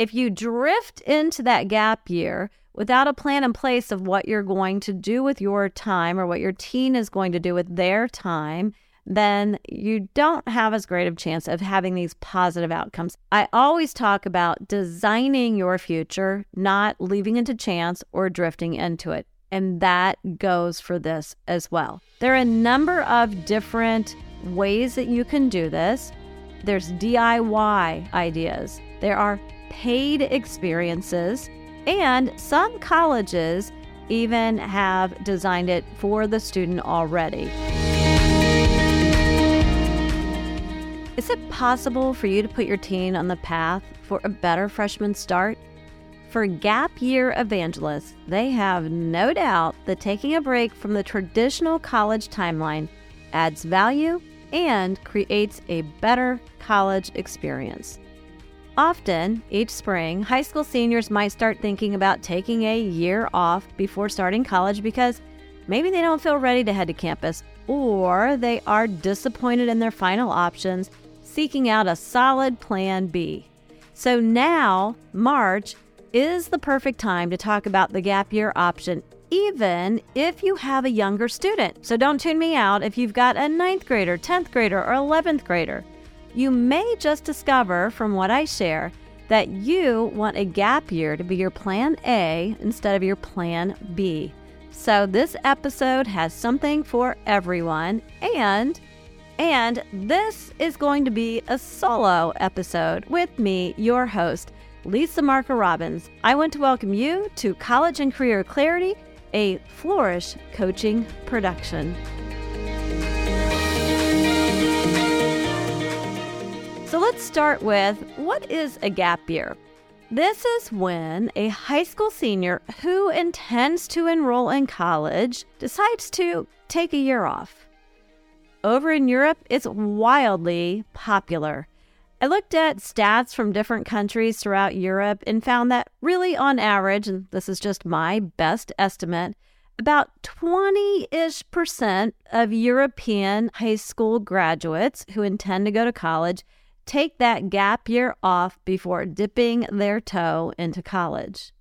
If you drift into that gap year without a plan in place of what you're going to do with your time or what your teen is going to do with their time, then you don't have as great of a chance of having these positive outcomes. I always talk about designing your future, not leaving it to chance or drifting into it. And that goes for this as well. There are a number of different ways that you can do this. There's DIY ideas, there are paid experiences, and some colleges even have designed it for the student already. Is it possible for you to put your teen on the path for a better freshman start? For gap year evangelists, they have no doubt that taking a break from the traditional college timeline adds value and creates a better college experience. Often, each spring, high school seniors might start thinking about taking a year off before starting college because maybe they don't feel ready to head to campus or they are disappointed in their final options, seeking out a solid plan B. So now, March is the perfect time to talk about the gap year option even if you have a younger student. So don't tune me out if you've got a ninth grader, 10th grader, or 11th grader. You may just discover from what I share that you want a gap year to be your plan A instead of your plan B. So this episode has something for everyone and and this is going to be a solo episode with me, your host, Lisa Marker Robbins. I want to welcome you to College and Career Clarity a Flourish coaching production. So let's start with what is a gap year? This is when a high school senior who intends to enroll in college decides to take a year off. Over in Europe, it's wildly popular. I looked at stats from different countries throughout Europe and found that, really, on average, and this is just my best estimate, about 20 ish percent of European high school graduates who intend to go to college take that gap year off before dipping their toe into college.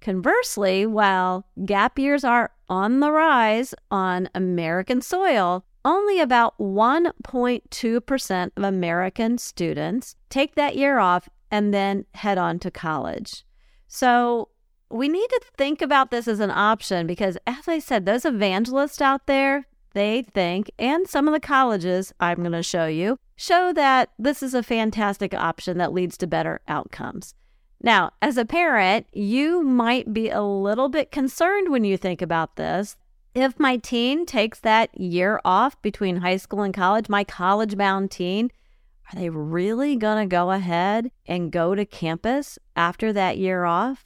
Conversely, while gap years are on the rise on American soil, only about 1.2% of American students take that year off and then head on to college. So we need to think about this as an option because, as I said, those evangelists out there, they think, and some of the colleges I'm going to show you, show that this is a fantastic option that leads to better outcomes. Now, as a parent, you might be a little bit concerned when you think about this if my teen takes that year off between high school and college, my college bound teen, are they really going to go ahead and go to campus after that year off?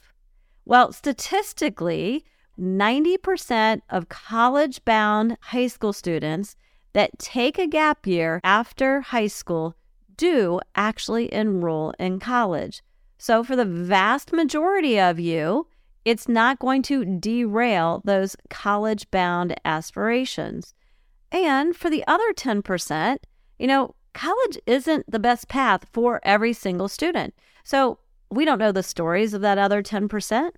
Well, statistically, 90% of college bound high school students that take a gap year after high school do actually enroll in college. So, for the vast majority of you, it's not going to derail those college bound aspirations. And for the other 10%, you know, college isn't the best path for every single student. So we don't know the stories of that other 10%.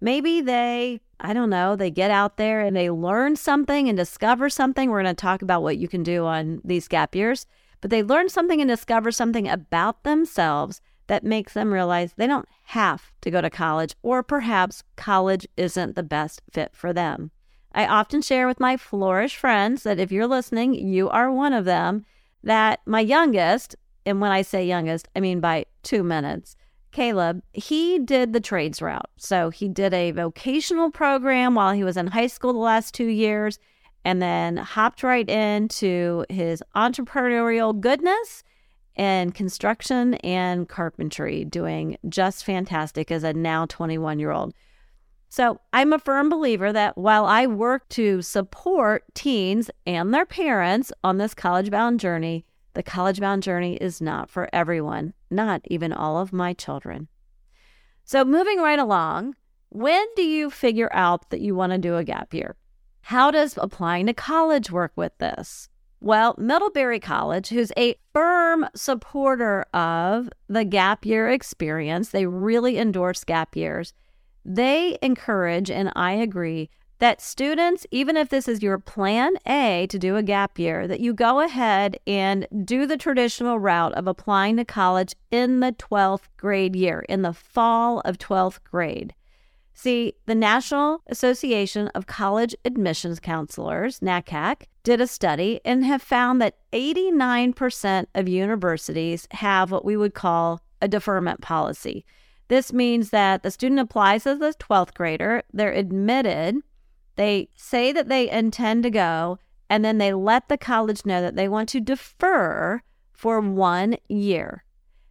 Maybe they, I don't know, they get out there and they learn something and discover something. We're going to talk about what you can do on these gap years, but they learn something and discover something about themselves that makes them realize they don't have to go to college, or perhaps college isn't the best fit for them. I often share with my Flourish friends that if you're listening, you are one of them, that my youngest, and when I say youngest, I mean by two minutes, Caleb, he did the trades route. So he did a vocational program while he was in high school the last two years and then hopped right into his entrepreneurial goodness in construction and carpentry, doing just fantastic as a now 21 year old. So I'm a firm believer that while I work to support teens and their parents on this college bound journey, the college bound journey is not for everyone, not even all of my children. So moving right along, when do you figure out that you want to do a gap year? How does applying to college work with this? Well, Middlebury College, who's a firm supporter of the gap year experience, they really endorse gap years. They encourage, and I agree, that students, even if this is your plan A to do a gap year, that you go ahead and do the traditional route of applying to college in the 12th grade year, in the fall of 12th grade. See, the National Association of College Admissions Counselors, NACAC, did a study and have found that 89% of universities have what we would call a deferment policy. This means that the student applies as a 12th grader, they're admitted, they say that they intend to go, and then they let the college know that they want to defer for one year.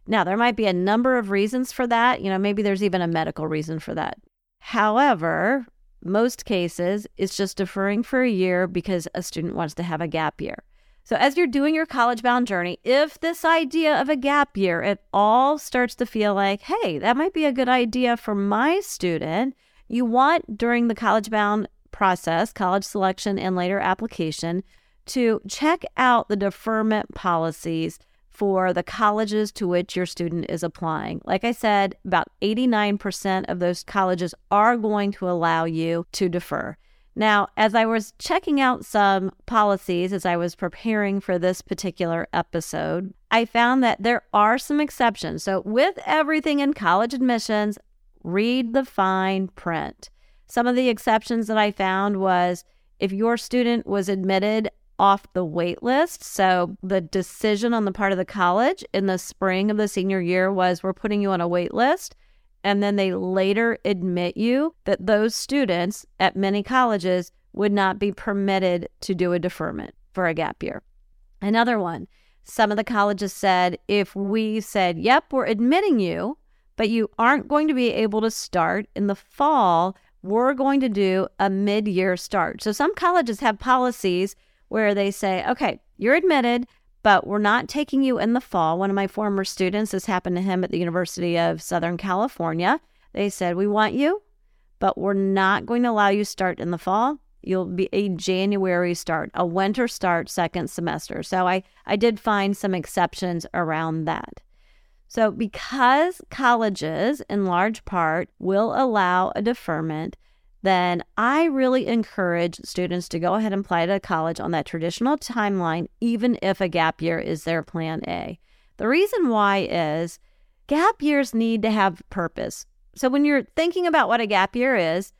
Now, there might be a number of reasons for that. You know, maybe there's even a medical reason for that. However, most cases, it's just deferring for a year because a student wants to have a gap year. So, as you're doing your college bound journey, if this idea of a gap year at all starts to feel like, hey, that might be a good idea for my student, you want during the college bound process, college selection, and later application to check out the deferment policies for the colleges to which your student is applying. Like I said, about 89% of those colleges are going to allow you to defer. Now, as I was checking out some policies as I was preparing for this particular episode, I found that there are some exceptions. So, with everything in college admissions, read the fine print. Some of the exceptions that I found was if your student was admitted off the wait list. So the decision on the part of the college in the spring of the senior year was we're putting you on a wait list. And then they later admit you that those students at many colleges would not be permitted to do a deferment for a gap year. Another one, some of the colleges said if we said, yep, we're admitting you, but you aren't going to be able to start in the fall we're going to do a mid year start. So some colleges have policies where they say, okay, you're admitted, but we're not taking you in the fall. One of my former students, this happened to him at the University of Southern California. They said, we want you, but we're not going to allow you start in the fall. You'll be a January start, a winter start, second semester. So I, I did find some exceptions around that. So, because colleges, in large part, will allow a deferment, then I really encourage students to go ahead and apply to college on that traditional timeline, even if a gap year is their plan A. The reason why is gap years need to have purpose. So, when you're thinking about what a gap year is,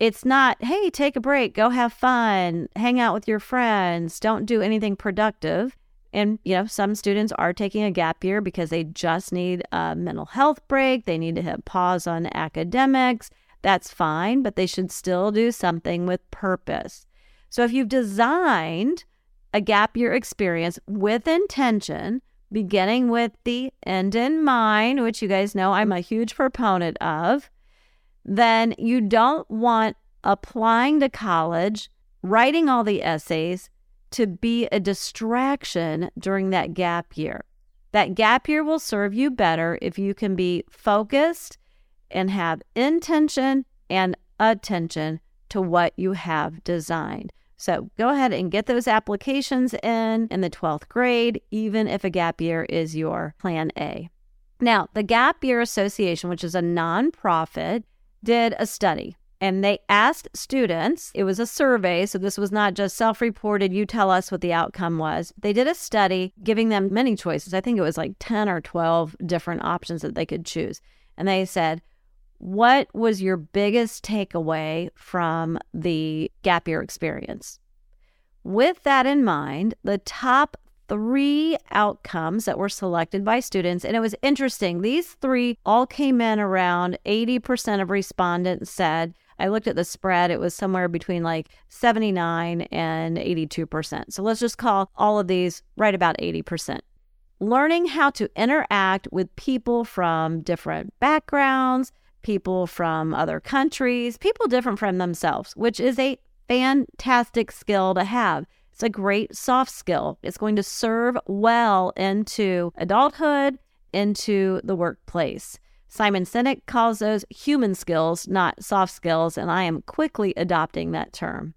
it's not, hey, take a break, go have fun, hang out with your friends, don't do anything productive. And, you know, some students are taking a gap year because they just need a mental health break. They need to hit pause on academics. That's fine, but they should still do something with purpose. So if you've designed a gap year experience with intention, beginning with the end in mind, which you guys know I'm a huge proponent of, then you don't want applying to college, writing all the essays, to be a distraction during that gap year. That gap year will serve you better if you can be focused and have intention and attention to what you have designed. So go ahead and get those applications in in the 12th grade, even if a gap year is your plan A. Now, the Gap Year Association, which is a nonprofit, did a study and they asked students, it was a survey, so this was not just self reported, you tell us what the outcome was. They did a study giving them many choices. I think it was like 10 or 12 different options that they could choose. And they said, What was your biggest takeaway from the gap year experience? With that in mind, the top three outcomes that were selected by students. And it was interesting. These three all came in around 80% of respondents said I looked at the spread, it was somewhere between like 79 and 82%. So let's just call all of these right about 80%. Learning how to interact with people from different backgrounds, people from other countries, people different from themselves, which is a fantastic skill to have. It's a great soft skill. It's going to serve well into adulthood, into the workplace. Simon Sinek calls those human skills, not soft skills, and I am quickly adopting that term.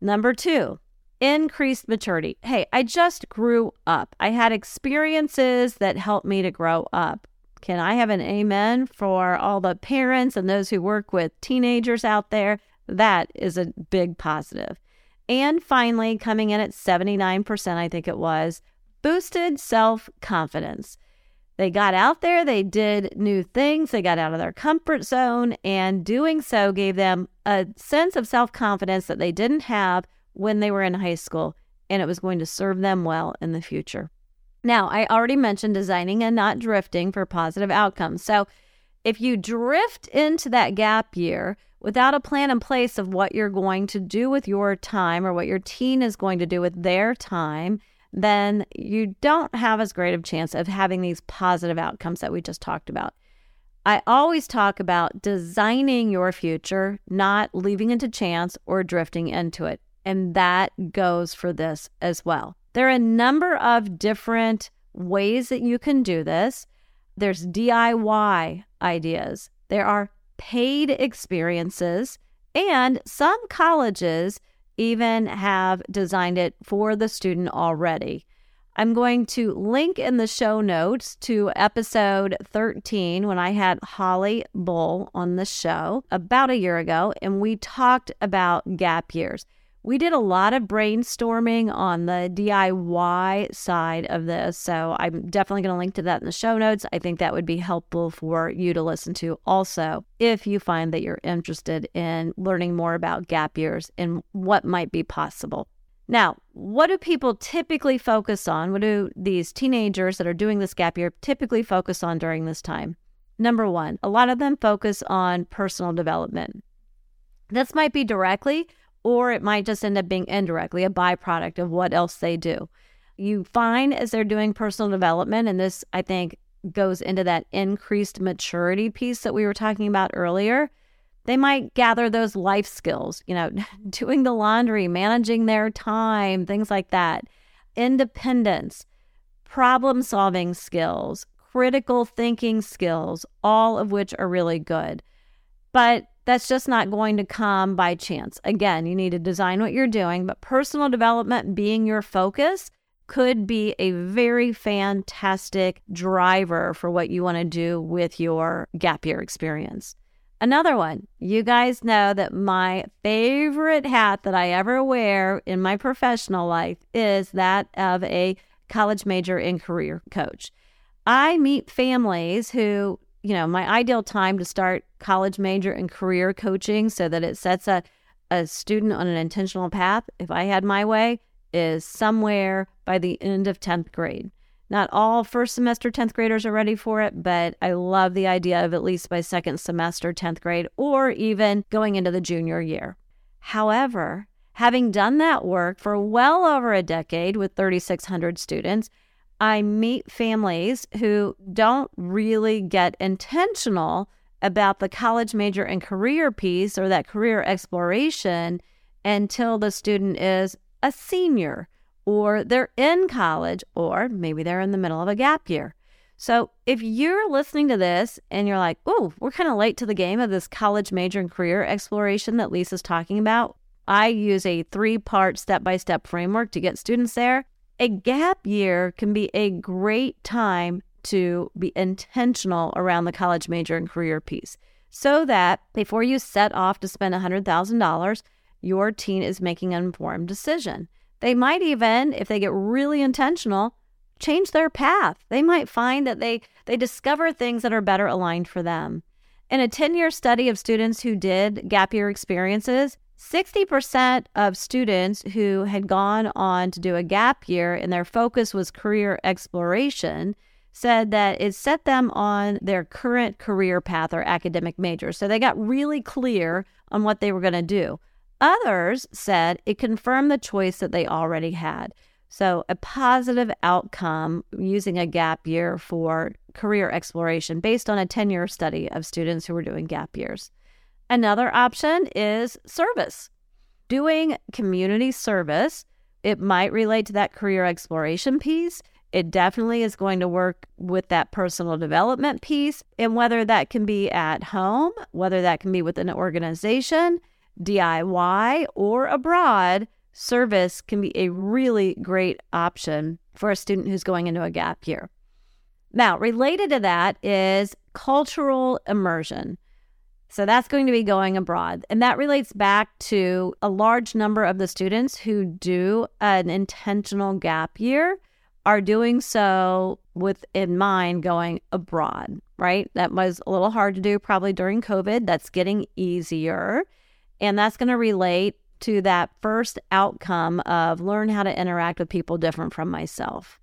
Number two, increased maturity. Hey, I just grew up. I had experiences that helped me to grow up. Can I have an amen for all the parents and those who work with teenagers out there? That is a big positive. And finally, coming in at 79%, I think it was, boosted self confidence. They got out there, they did new things, they got out of their comfort zone, and doing so gave them a sense of self confidence that they didn't have when they were in high school, and it was going to serve them well in the future. Now, I already mentioned designing and not drifting for positive outcomes. So, if you drift into that gap year without a plan in place of what you're going to do with your time or what your teen is going to do with their time, then you don't have as great of a chance of having these positive outcomes that we just talked about. I always talk about designing your future, not leaving it to chance or drifting into it. And that goes for this as well. There are a number of different ways that you can do this. There's DIY ideas, there are paid experiences, and some colleges even have designed it for the student already. I'm going to link in the show notes to episode 13 when I had Holly Bull on the show about a year ago, and we talked about gap years. We did a lot of brainstorming on the DIY side of this. So I'm definitely going to link to that in the show notes. I think that would be helpful for you to listen to also if you find that you're interested in learning more about gap years and what might be possible. Now, what do people typically focus on? What do these teenagers that are doing this gap year typically focus on during this time? Number one, a lot of them focus on personal development. This might be directly or it might just end up being indirectly a byproduct of what else they do. You find as they're doing personal development, and this I think goes into that increased maturity piece that we were talking about earlier. They might gather those life skills, you know, doing the laundry, managing their time, things like that, independence, problem solving skills, critical thinking skills, all of which are really good. But that's just not going to come by chance. Again, you need to design what you're doing, but personal development being your focus could be a very fantastic driver for what you want to do with your gap year experience. Another one, you guys know that my favorite hat that I ever wear in my professional life is that of a college major and career coach. I meet families who you know, my ideal time to start college major and career coaching so that it sets a, a student on an intentional path, if I had my way, is somewhere by the end of 10th grade. Not all first semester 10th graders are ready for it, but I love the idea of at least by second semester 10th grade or even going into the junior year. However, having done that work for well over a decade with 3,600 students, I meet families who don't really get intentional about the college major and career piece or that career exploration until the student is a senior or they're in college or maybe they're in the middle of a gap year. So if you're listening to this and you're like, oh, we're kind of late to the game of this college major and career exploration that Lisa's talking about, I use a three part step by step framework to get students there. A gap year can be a great time to be intentional around the college major and career piece so that before you set off to spend $100,000, your teen is making an informed decision. They might even, if they get really intentional, change their path. They might find that they they discover things that are better aligned for them. In a 10-year study of students who did gap year experiences, 60% of students who had gone on to do a gap year and their focus was career exploration said that it set them on their current career path or academic major. So they got really clear on what they were going to do. Others said it confirmed the choice that they already had. So, a positive outcome using a gap year for career exploration based on a 10 year study of students who were doing gap years. Another option is service. Doing community service, it might relate to that career exploration piece. It definitely is going to work with that personal development piece. And whether that can be at home, whether that can be with an organization, DIY, or abroad, service can be a really great option for a student who's going into a gap year. Now, related to that is cultural immersion. So that's going to be going abroad. And that relates back to a large number of the students who do an intentional gap year are doing so with in mind going abroad, right? That was a little hard to do probably during COVID. That's getting easier. And that's going to relate to that first outcome of learn how to interact with people different from myself.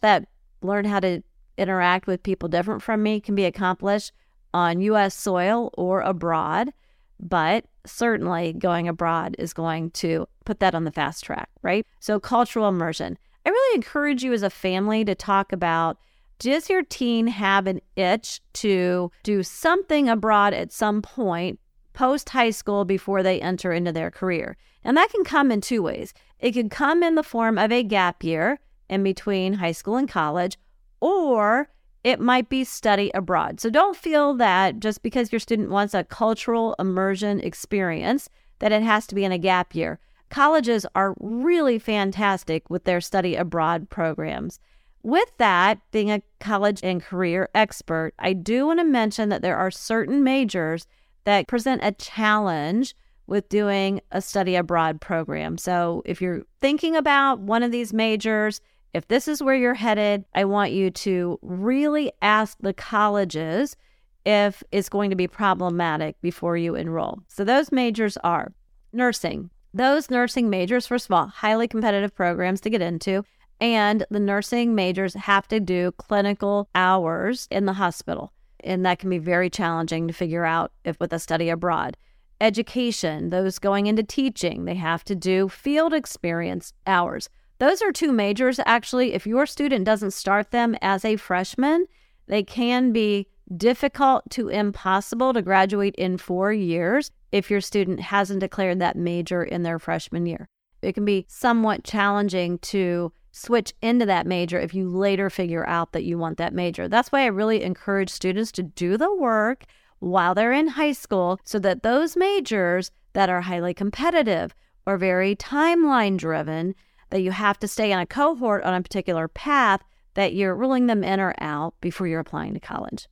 That learn how to interact with people different from me can be accomplished on US soil or abroad, but certainly going abroad is going to put that on the fast track, right? So, cultural immersion. I really encourage you as a family to talk about does your teen have an itch to do something abroad at some point post high school before they enter into their career? And that can come in two ways. It can come in the form of a gap year in between high school and college, or it might be study abroad. So don't feel that just because your student wants a cultural immersion experience that it has to be in a gap year. Colleges are really fantastic with their study abroad programs. With that, being a college and career expert, I do want to mention that there are certain majors that present a challenge with doing a study abroad program. So if you're thinking about one of these majors, if this is where you're headed, I want you to really ask the colleges if it's going to be problematic before you enroll. So those majors are nursing. Those nursing majors, first of all, highly competitive programs to get into. And the nursing majors have to do clinical hours in the hospital. And that can be very challenging to figure out if with a study abroad. Education, those going into teaching, they have to do field experience hours. Those are two majors, actually. If your student doesn't start them as a freshman, they can be difficult to impossible to graduate in four years if your student hasn't declared that major in their freshman year. It can be somewhat challenging to switch into that major if you later figure out that you want that major. That's why I really encourage students to do the work while they're in high school so that those majors that are highly competitive or very timeline driven that you have to stay in a cohort on a particular path that you're ruling them in or out before you're applying to college.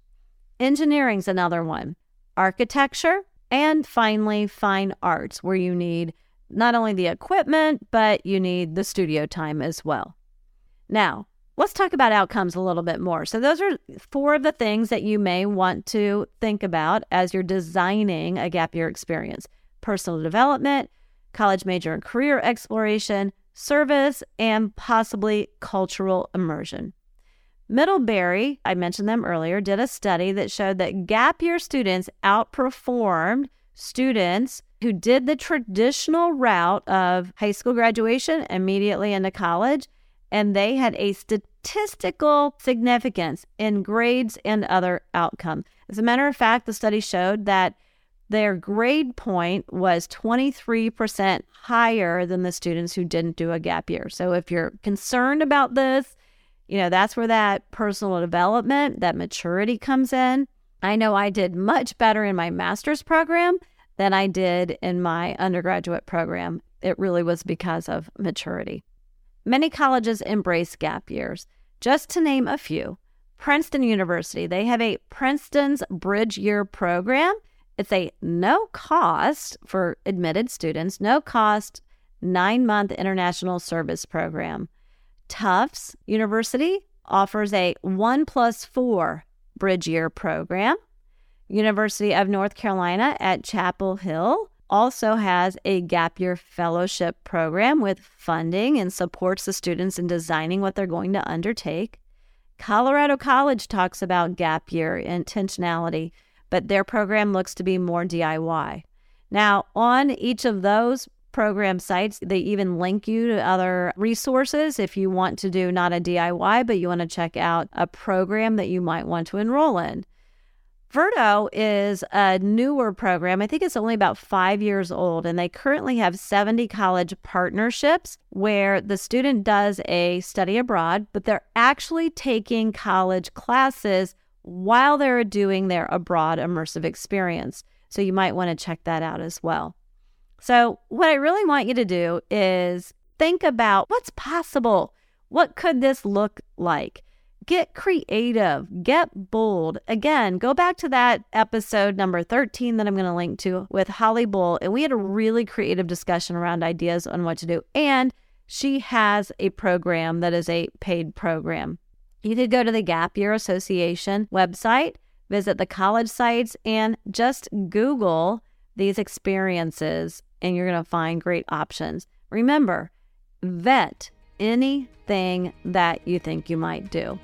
Engineering's another one. Architecture, and finally, fine arts, where you need not only the equipment, but you need the studio time as well. Now, let's talk about outcomes a little bit more. So, those are four of the things that you may want to think about as you're designing a gap year experience personal development, college major and career exploration, service, and possibly cultural immersion. Middlebury, I mentioned them earlier, did a study that showed that gap year students outperformed students who did the traditional route of high school graduation immediately into college, and they had a statistical significance in grades and other outcomes. As a matter of fact, the study showed that their grade point was 23% higher than the students who didn't do a gap year. So if you're concerned about this, you know, that's where that personal development, that maturity comes in. I know I did much better in my master's program than I did in my undergraduate program. It really was because of maturity. Many colleges embrace gap years. Just to name a few, Princeton University, they have a Princeton's Bridge Year program it's a no cost for admitted students, no cost nine month international service program. Tufts University offers a one plus four bridge year program. University of North Carolina at Chapel Hill also has a gap year fellowship program with funding and supports the students in designing what they're going to undertake. Colorado College talks about gap year intentionality but their program looks to be more DIY. Now, on each of those program sites, they even link you to other resources if you want to do not a DIY, but you want to check out a program that you might want to enroll in. Verto is a newer program. I think it's only about five years old, and they currently have 70 college partnerships where the student does a study abroad, but they're actually taking college classes while they're doing their abroad immersive experience. So you might want to check that out as well. So, what I really want you to do is think about what's possible. What could this look like? Get creative, get bold. Again, go back to that episode number 13 that I'm going to link to with Holly Bull. And we had a really creative discussion around ideas on what to do. And she has a program that is a paid program. You could go to the Gap Year Association website, visit the college sites, and just Google these experiences, and you're going to find great options. Remember, vet anything that you think you might do.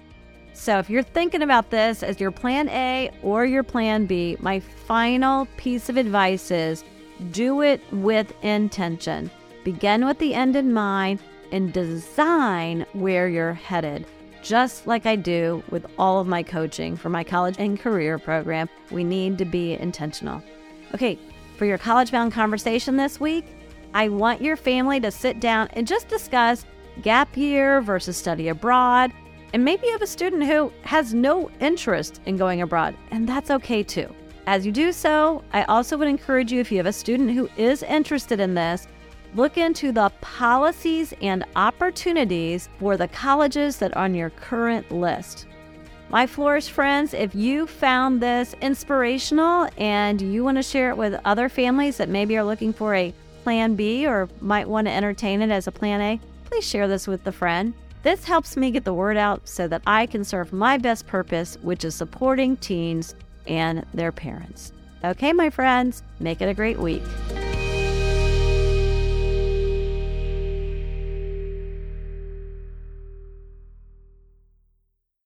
So, if you're thinking about this as your plan A or your plan B, my final piece of advice is do it with intention. Begin with the end in mind and design where you're headed. Just like I do with all of my coaching for my college and career program, we need to be intentional. Okay, for your college bound conversation this week, I want your family to sit down and just discuss gap year versus study abroad. And maybe you have a student who has no interest in going abroad, and that's okay too. As you do so, I also would encourage you, if you have a student who is interested in this, look into the policies and opportunities for the colleges that are on your current list. My Flourish friends, if you found this inspirational and you want to share it with other families that maybe are looking for a plan B or might want to entertain it as a plan A, please share this with a friend. This helps me get the word out so that I can serve my best purpose, which is supporting teens and their parents. Okay, my friends, make it a great week.